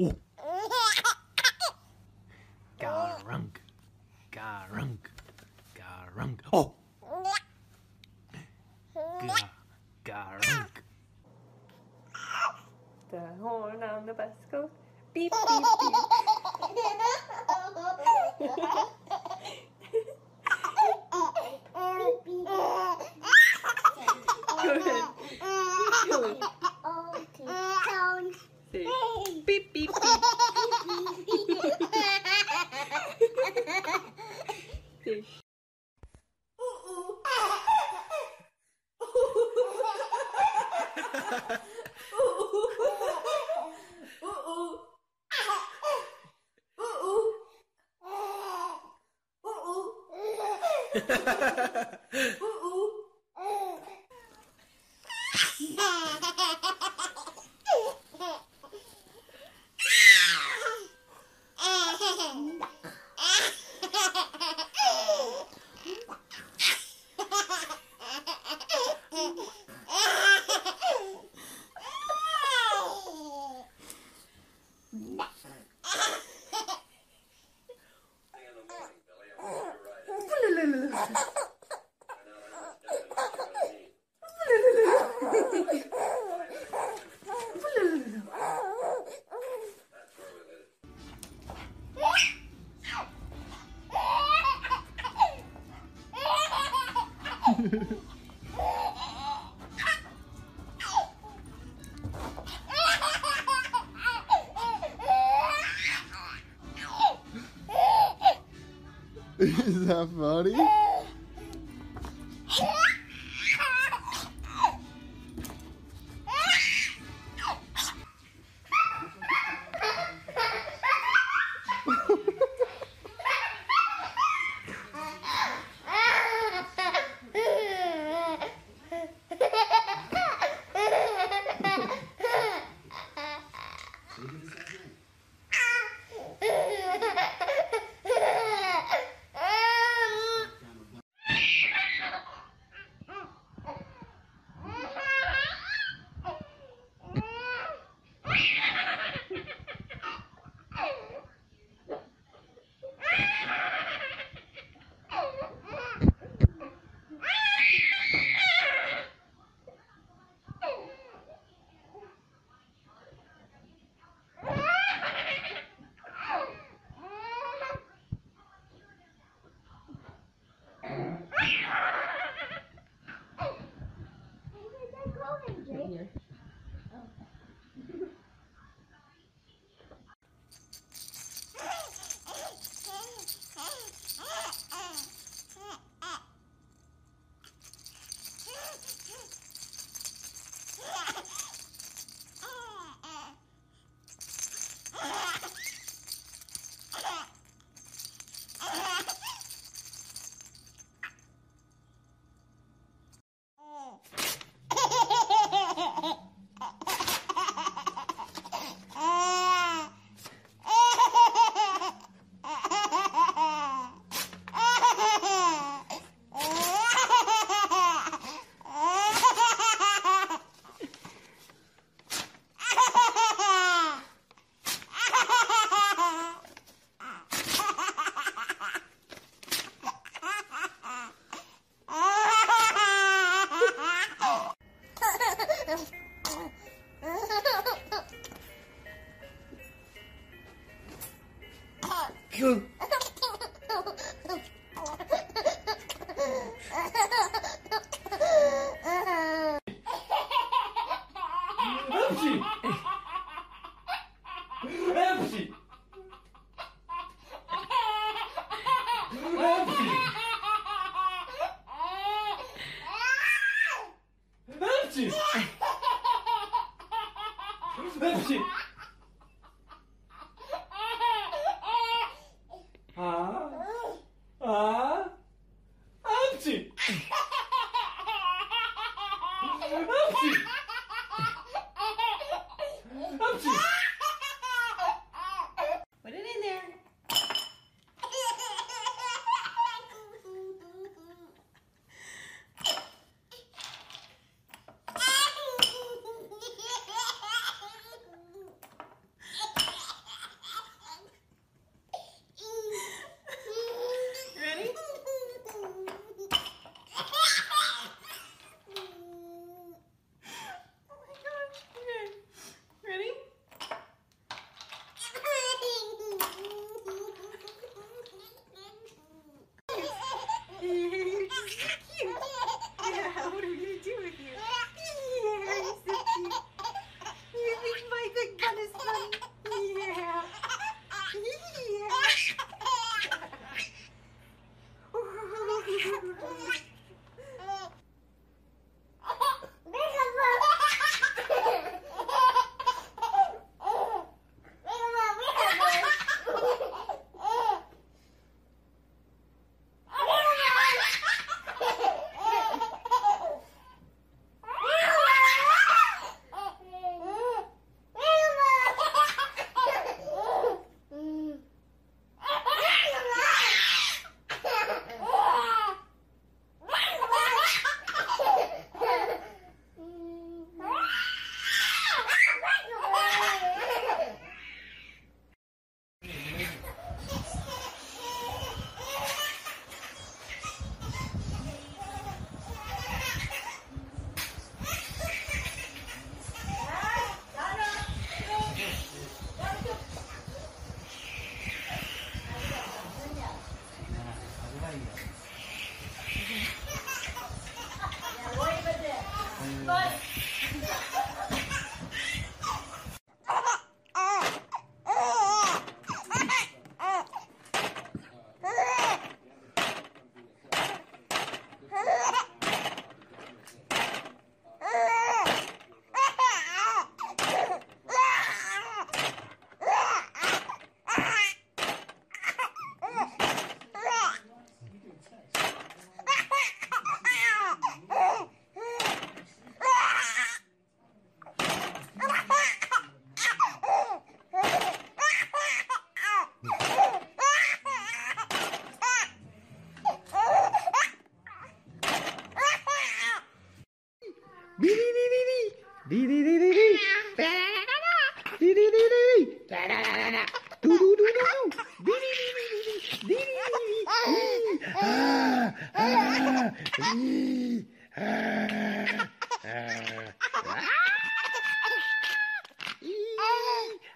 Oh. Garunk. Garunk. Garunk. Oh. Garunk. The horn on the bus goes beep, beep, beep. Go ahead. Say Is that funny? Look at this. right here. Good. え、Yeah.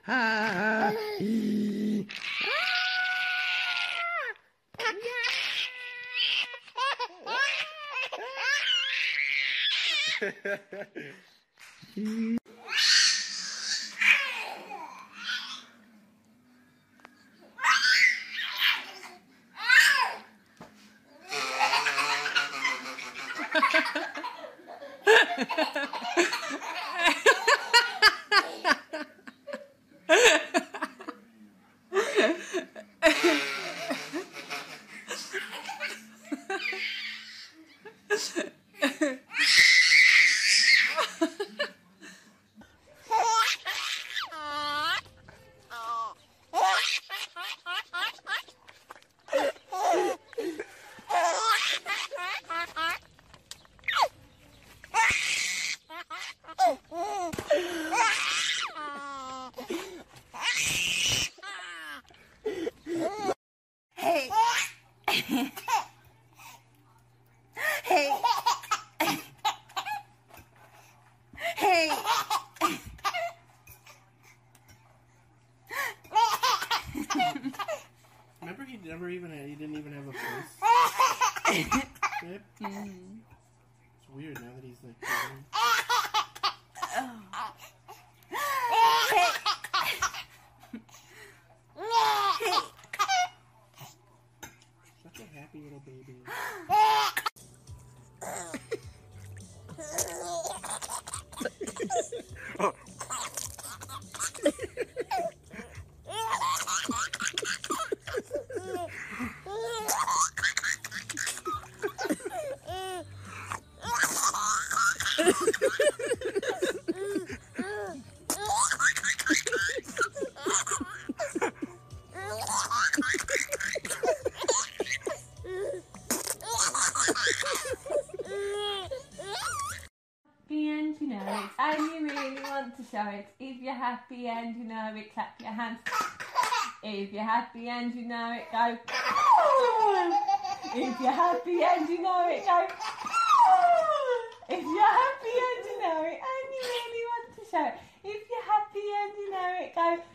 Ah. Never even had, he didn't even have a face. Yep. It's weird now that he's like. children. Such a happy little baby. and you know it, and you really want to show it. If you're happy and you know it, clap your hands. If you're happy and you know it, go. If you're happy and you know it, go. If you're happy and you know it, and you really want to show it. If you're happy and you know it, go.